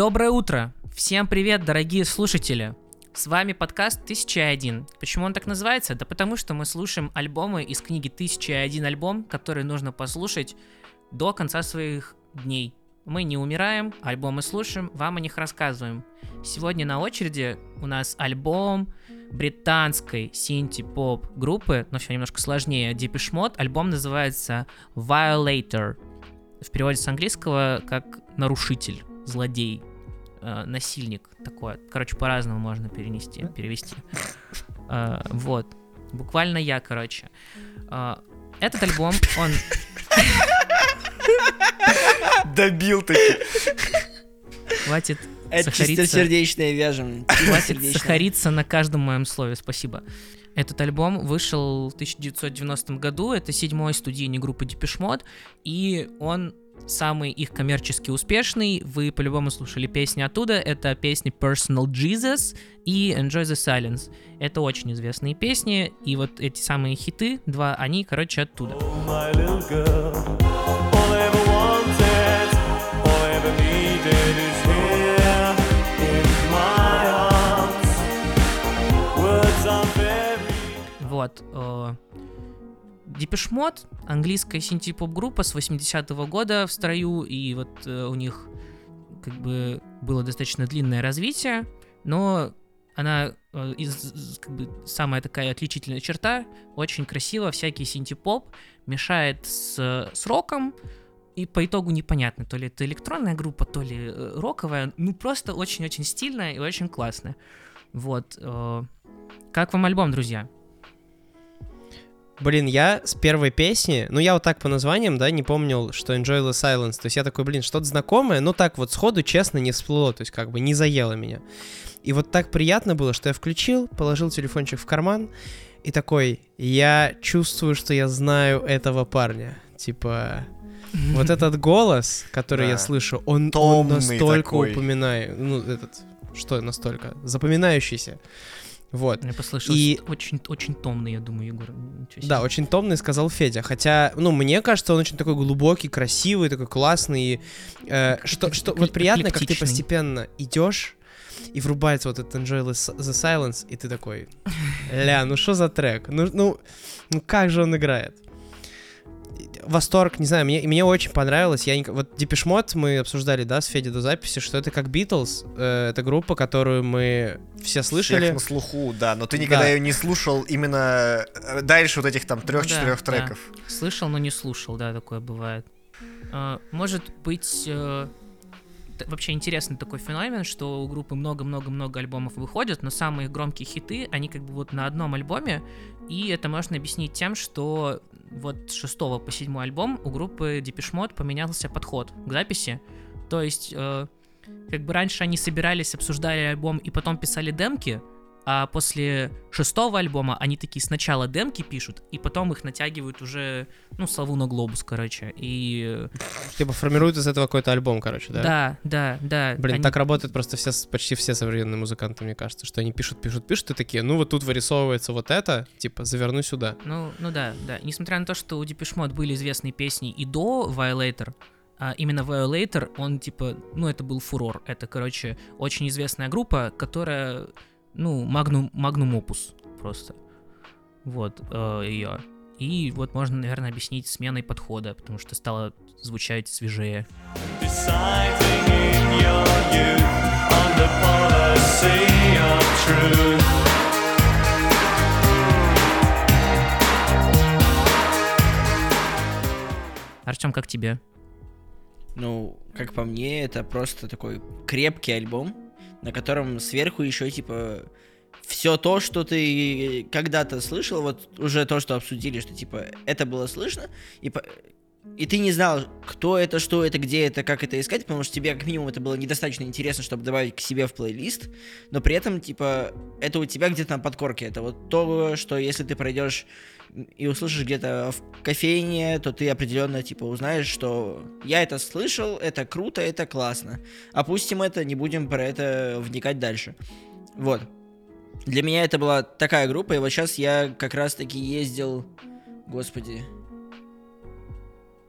Доброе утро! Всем привет, дорогие слушатели! С вами подкаст 1001. Почему он так называется? Да потому что мы слушаем альбомы из книги 1001 альбом, который нужно послушать до конца своих дней. Мы не умираем, альбомы слушаем, вам о них рассказываем. Сегодня на очереди у нас альбом британской синти-поп группы, но все немножко сложнее, Depeche Mode. Альбом называется Violator. В переводе с английского как «нарушитель», «злодей», э, «насильник» такое. Короче, по-разному можно перенести, перевести. Э, вот. Буквально я, короче. Э, этот альбом, он... Добил таки. Хватит Это сахариться. чистосердечное вяжем. Хватит сахариться на каждом моем слове, спасибо. Этот альбом вышел в 1990 году, это седьмой студийный группы Depeche Mode, и он самый их коммерчески успешный. Вы по-любому слушали песни оттуда. Это песни Personal Jesus и Enjoy the Silence. Это очень известные песни, и вот эти самые хиты, два, они, короче, оттуда. Oh. Вот. э, Mode, английская синти-поп-группа с 80-го года в строю, и вот э, у них как бы было достаточно длинное развитие, но она э, из- как бы самая такая отличительная черта, очень красиво всякий синти-поп мешает с, с роком, и по итогу непонятно, то ли это электронная группа, то ли э, роковая, ну просто очень-очень стильная и очень классная. Вот. э, как вам альбом, друзья? Блин, я с первой песни, ну я вот так по названиям, да, не помнил, что Enjoy the Silence. То есть я такой, блин, что-то знакомое, но так вот сходу, честно, не всплыло, то есть как бы не заело меня. И вот так приятно было, что я включил, положил телефончик в карман и такой, я чувствую, что я знаю этого парня. Типа, вот этот голос, который я слышу, он, он настолько упоминаю, ну этот, что настолько, запоминающийся. Вот. Мне послышалось И- очень, очень томный, я думаю, Егор. Да, очень томный, сказал Федя. Хотя, ну, мне кажется, он очень такой глубокий, красивый, такой классный. э, что, что вот приятно, как ты постепенно идешь, и врубается вот этот Enjoy the Silence, и ты такой, ля, ну что за трек? Ну, ну, ну как же он играет? Восторг, не знаю, мне, мне очень понравилось. Я, ник- вот Mode мы обсуждали, да, с Федей до записи, что это как Beatles, э, это группа, которую мы все слышали. Всех на слуху, да, но ты никогда Да. ее не слушал именно э, дальше вот этих там трех-четырех да, да. треков. Слышал, но не слушал, да, такое бывает. А, может быть, э, вообще интересный такой феномен, что у группы много-много-много альбомов выходят, но самые громкие хиты, они как бы вот на одном альбоме, и это можно объяснить тем, что вот с шестого по седьмой альбом у группы Mode поменялся подход к записи. То есть, э, как бы раньше они собирались, обсуждали альбом и потом писали демки, а после шестого альбома они такие сначала демки пишут, и потом их натягивают уже, ну, славу на глобус, короче. И Типа формируют из этого какой-то альбом, короче, да? да, да, да. Блин, они- так работают просто все, почти все современные музыканты, мне кажется, что они пишут, пишут, пишут, и такие, ну вот тут вырисовывается вот это, типа, заверну сюда. Ну, ну да, да. Несмотря на то, что у Depeche Mode были известные песни и до Violator, а именно Violator, он типа, ну это был фурор. Это, короче, очень известная группа, которая, ну, Magnum, Magnum Opus просто. Вот, ее. И вот можно, наверное, объяснить сменой подхода, потому что стало звучать свежее. Артем, как тебе? Ну, как по мне, это просто такой крепкий альбом, на котором сверху еще типа все то, что ты когда-то слышал, вот уже то, что обсудили, что типа это было слышно, и, и ты не знал, кто это, что это, где это, как это искать, потому что тебе как минимум это было недостаточно интересно, чтобы добавить к себе в плейлист, но при этом типа это у тебя где-то на подкорке, это вот то, что если ты пройдешь и услышишь где-то в кофейне, то ты определенно типа узнаешь, что я это слышал, это круто, это классно. Опустим это, не будем про это вникать дальше. Вот. Для меня это была такая группа, и вот сейчас я как раз таки ездил, господи,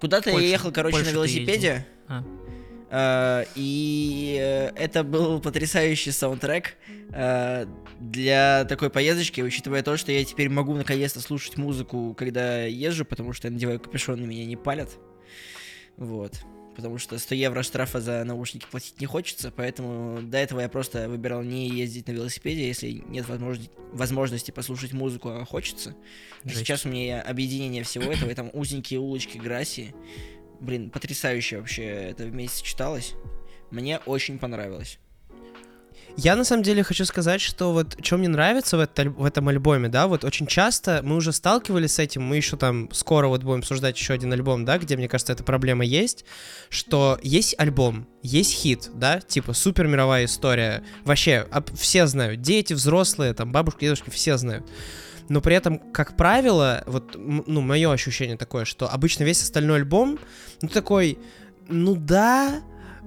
куда-то я ехал, короче, Польшу на велосипеде. А. Э, И это был потрясающий саундтрек э, для такой поездочки, учитывая то, что я теперь могу наконец-то слушать музыку, когда езжу, потому что я надеваю капюшон и меня не палят. Вот. Потому что 100 евро штрафа за наушники платить не хочется, поэтому до этого я просто выбирал не ездить на велосипеде, если нет возможности, возможности послушать музыку, а хочется. А Жесть. Сейчас у меня объединение всего этого, и там узенькие улочки Грасси. Блин, потрясающе вообще это вместе сочеталось. Мне очень понравилось. Я на самом деле хочу сказать, что вот что мне нравится в, это- в этом альбоме, да, вот очень часто мы уже сталкивались с этим, мы еще там скоро вот будем обсуждать еще один альбом, да, где, мне кажется, эта проблема есть, что есть альбом, есть хит, да, типа супер мировая история, вообще об- все знают, дети, взрослые, там бабушки, дедушки, все знают. Но при этом, как правило, вот, ну, мое ощущение такое, что обычно весь остальной альбом, ну, такой, ну да,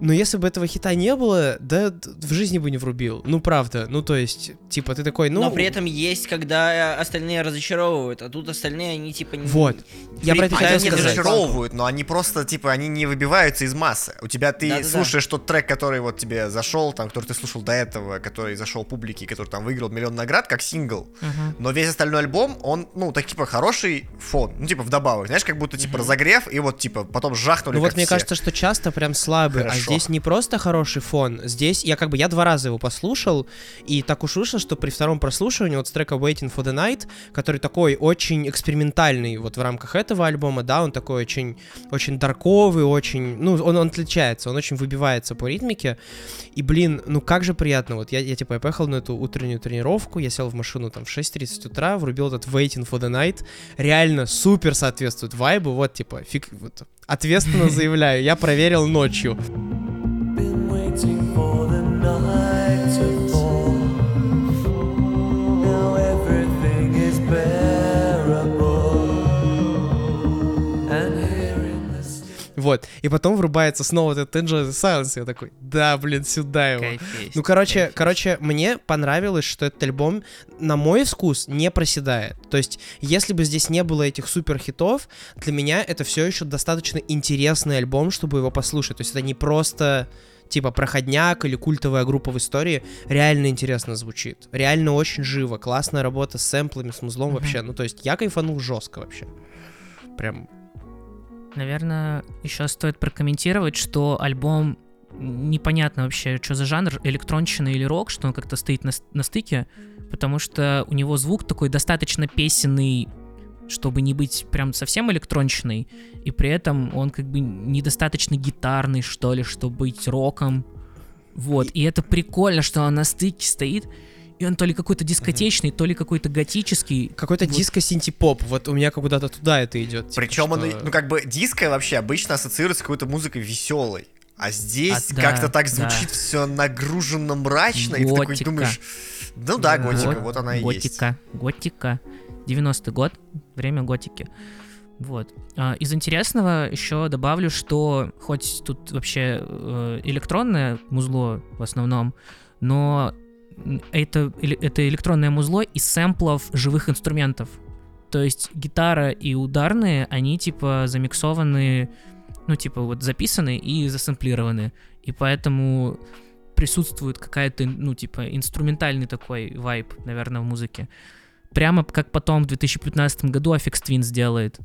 но если бы этого хита не было, да в жизни бы не врубил. Ну, правда. Ну, то есть, типа, ты такой, ну... Но при этом есть, когда остальные разочаровывают, а тут остальные, они типа... не- Вот. Я про это Они хотел Они сказать. разочаровывают, но они просто, типа, они не выбиваются из массы. У тебя ты Да-да-да. слушаешь тот трек, который вот тебе зашел, там, который ты слушал до этого, который зашел публике, который там выиграл миллион наград, как сингл. Мгм. Но весь остальной альбом, он, ну, так, типа, хороший фон. Ну, типа, вдобавок. Знаешь, как будто, типа, разогрев, и вот, типа, потом жахнули, Ну вот мне все. кажется, что часто прям слабый, а Хорошо. Здесь не просто хороший фон, здесь я как бы я два раза его послушал, и так уж вышло, что при втором прослушивании вот с трека Waiting for the Night, который такой очень экспериментальный вот в рамках этого альбома, да, он такой очень, очень дарковый, очень, ну, он, он отличается, он очень выбивается по ритмике, и, блин, ну как же приятно, вот я, я типа, я поехал на эту утреннюю тренировку, я сел в машину там в 6.30 утра, врубил этот Waiting for the Night, реально супер соответствует вайбу, вот, типа, фиг, вот, ответственно заявляю, я проверил ночью. Вот, и потом врубается снова этот Angel Silence, я такой, да, блин, сюда его. Кайф есть, Ну, короче, кайф есть. короче, мне понравилось, что этот альбом, на мой вкус, не проседает. То есть, если бы здесь не было этих супер хитов, для меня это все еще достаточно интересный альбом, чтобы его послушать. То есть, это не просто типа проходняк или культовая группа в истории, реально интересно звучит. Реально очень живо. Классная работа с сэмплами, с музлом Мгм. вообще. Ну, то есть, я кайфанул жестко вообще. Прям Наверное, еще стоит прокомментировать, что альбом непонятно вообще, что за жанр, электронщина или рок, что он как-то стоит на, на стыке, потому что у него звук такой достаточно песенный, чтобы не быть прям совсем электронщиной, и при этом он как бы недостаточно гитарный, что ли, чтобы быть роком. Вот, и это прикольно, что он на стыке стоит, и он то ли какой-то дискотечный, то ли какой-то готический. какой-то Вот. диско-синти-поп. Вот у меня куда-то туда это идет. типа, Причем он, что- ну, как бы, диско вообще обычно ассоциируется с какой-то музыкой веселой. А здесь А, да, как-то так да. звучит все нагруженно мрачно, и ты такой Готика. думаешь, ну да, Да. готика, Вот, вот она и есть. Готика, готика. 90-й год, время готики. Вот. А, Из интересного еще добавлю, что хоть тут вообще э, электронное музло в основном, но это, это электронное музло из сэмплов живых инструментов. То есть гитара и ударные, они типа замиксованы, ну типа вот записаны и засэмплированы. И поэтому присутствует какая-то, ну, типа, инструментальный такой вайб, наверное, в музыке. Прямо как потом в 2015 году Affix Twin сделает.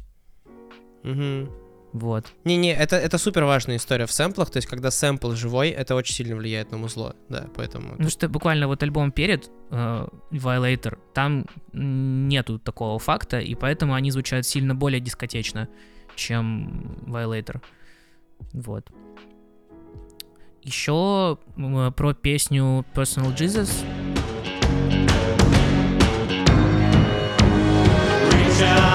Мгм. Вот. Не-не, это, это супер важная история в сэмплах, то есть когда сэмпл живой, это очень сильно влияет на музло, да, поэтому... Ну что буквально вот альбом перед э, Violator, там нету такого факта, и поэтому они звучат сильно более дискотечно, чем Violator. Вот. Еще м, про песню Personal Jesus. Reach out,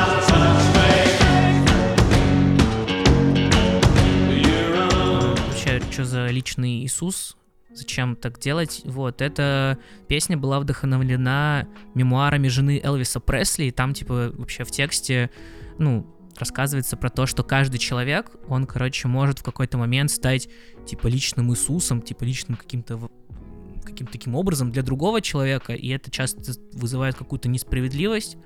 за личный Иисус, зачем так делать. Вот, эта песня была вдохновлена мемуарами жены Элвиса Пресли, и там, типа, вообще в тексте, ну, рассказывается про то, что каждый человек, он, короче, может в какой-то момент стать, типа, личным Иисусом, типа, личным каким-то каким-то таким образом для другого человека, и это часто вызывает какую-то несправедливость,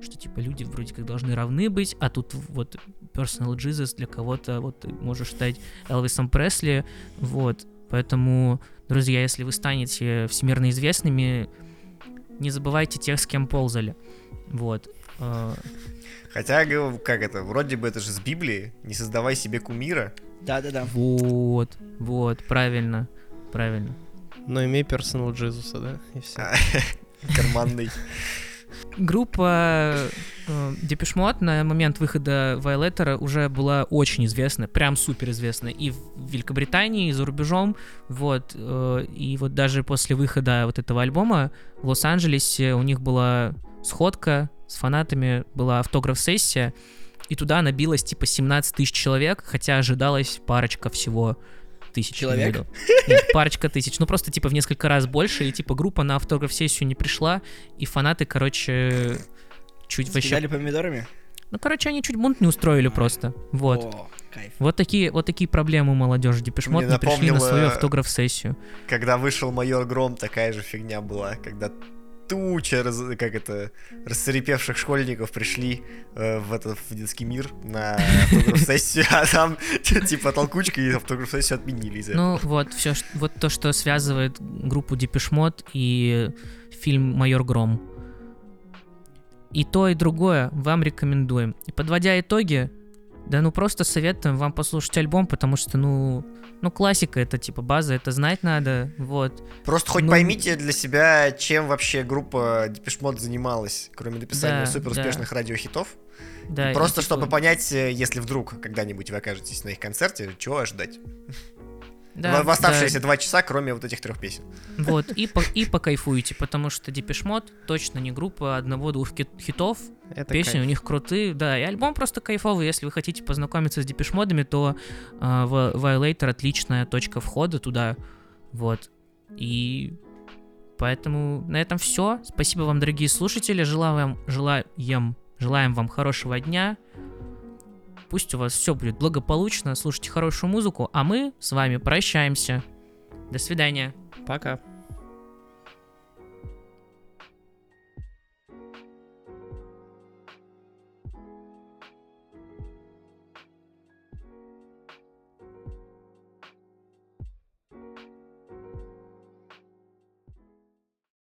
что типа люди вроде как должны равны быть, а тут вот Personal Jesus для кого-то вот ты можешь стать Элвисом Пресли, вот, поэтому, друзья, если вы станете всемирно известными, не забывайте тех, с кем ползали, вот. Э, Хотя, говорю, как это, вроде бы это же с Библии, не создавай себе кумира. Да-да-да. Вот, вот, правильно, правильно. Но имей персонал Джезуса, да? И все. А, Карманный. Группа э, Depeche Mode на момент выхода Violator уже была очень известна, прям супер известна и в Великобритании, и за рубежом, вот, э, и вот даже после выхода вот этого альбома в Лос-Анджелесе у них была сходка с фанатами, была автограф-сессия, и туда набилось типа 17 тысяч человек, хотя ожидалось парочка всего тысяч. Человек? Нет, парочка тысяч. Ну, просто, типа, в несколько раз больше, и, типа, группа на автограф-сессию не пришла, и фанаты, короче, чуть вообще... Скидали помидорами? Ну, короче, они чуть бунт не устроили просто. Вот. О, кайф. Вот такие, вот такие проблемы у молодежи Депешмот не пришли на свою автограф-сессию. Когда вышел майор Гром, такая же фигня была, когда туча, раз- как это, рассерепевших школьников пришли э, в этот в детский мир на автограф-сессию, а там типа толкучка и автограф-сессию отменили. Ну, вот, все, вот то, что связывает группу Депешмот и фильм «Майор Гром». И то, и другое вам рекомендуем. И подводя итоги, да ну просто советуем вам послушать альбом, потому что, ну, ну классика, это типа база, это знать надо, вот. Просто хоть ну- поймите для себя, чем вообще группа Depeche Mode занималась, кроме написания Да, супер успешных радиохитов. Да, и Просто типа- чтобы понять, э, если вдруг когда-нибудь вы окажетесь на их концерте, чего ожидать. Да, в, в оставшиеся да. два часа, кроме вот этих трех песен. Вот, и, по, и покайфуйте, потому что Депешмот точно не группа одного-двух хитов, Это песни кайф. у них крутые, да, и альбом просто кайфовый, если вы хотите познакомиться с Депешмодами, то в Violator отличная точка входа туда, вот, и поэтому на этом все, спасибо вам, дорогие слушатели, желаю вам, желаем, желаем вам хорошего дня, пусть у вас все будет благополучно, слушайте хорошую музыку, а мы с вами прощаемся, до свидания. Пока.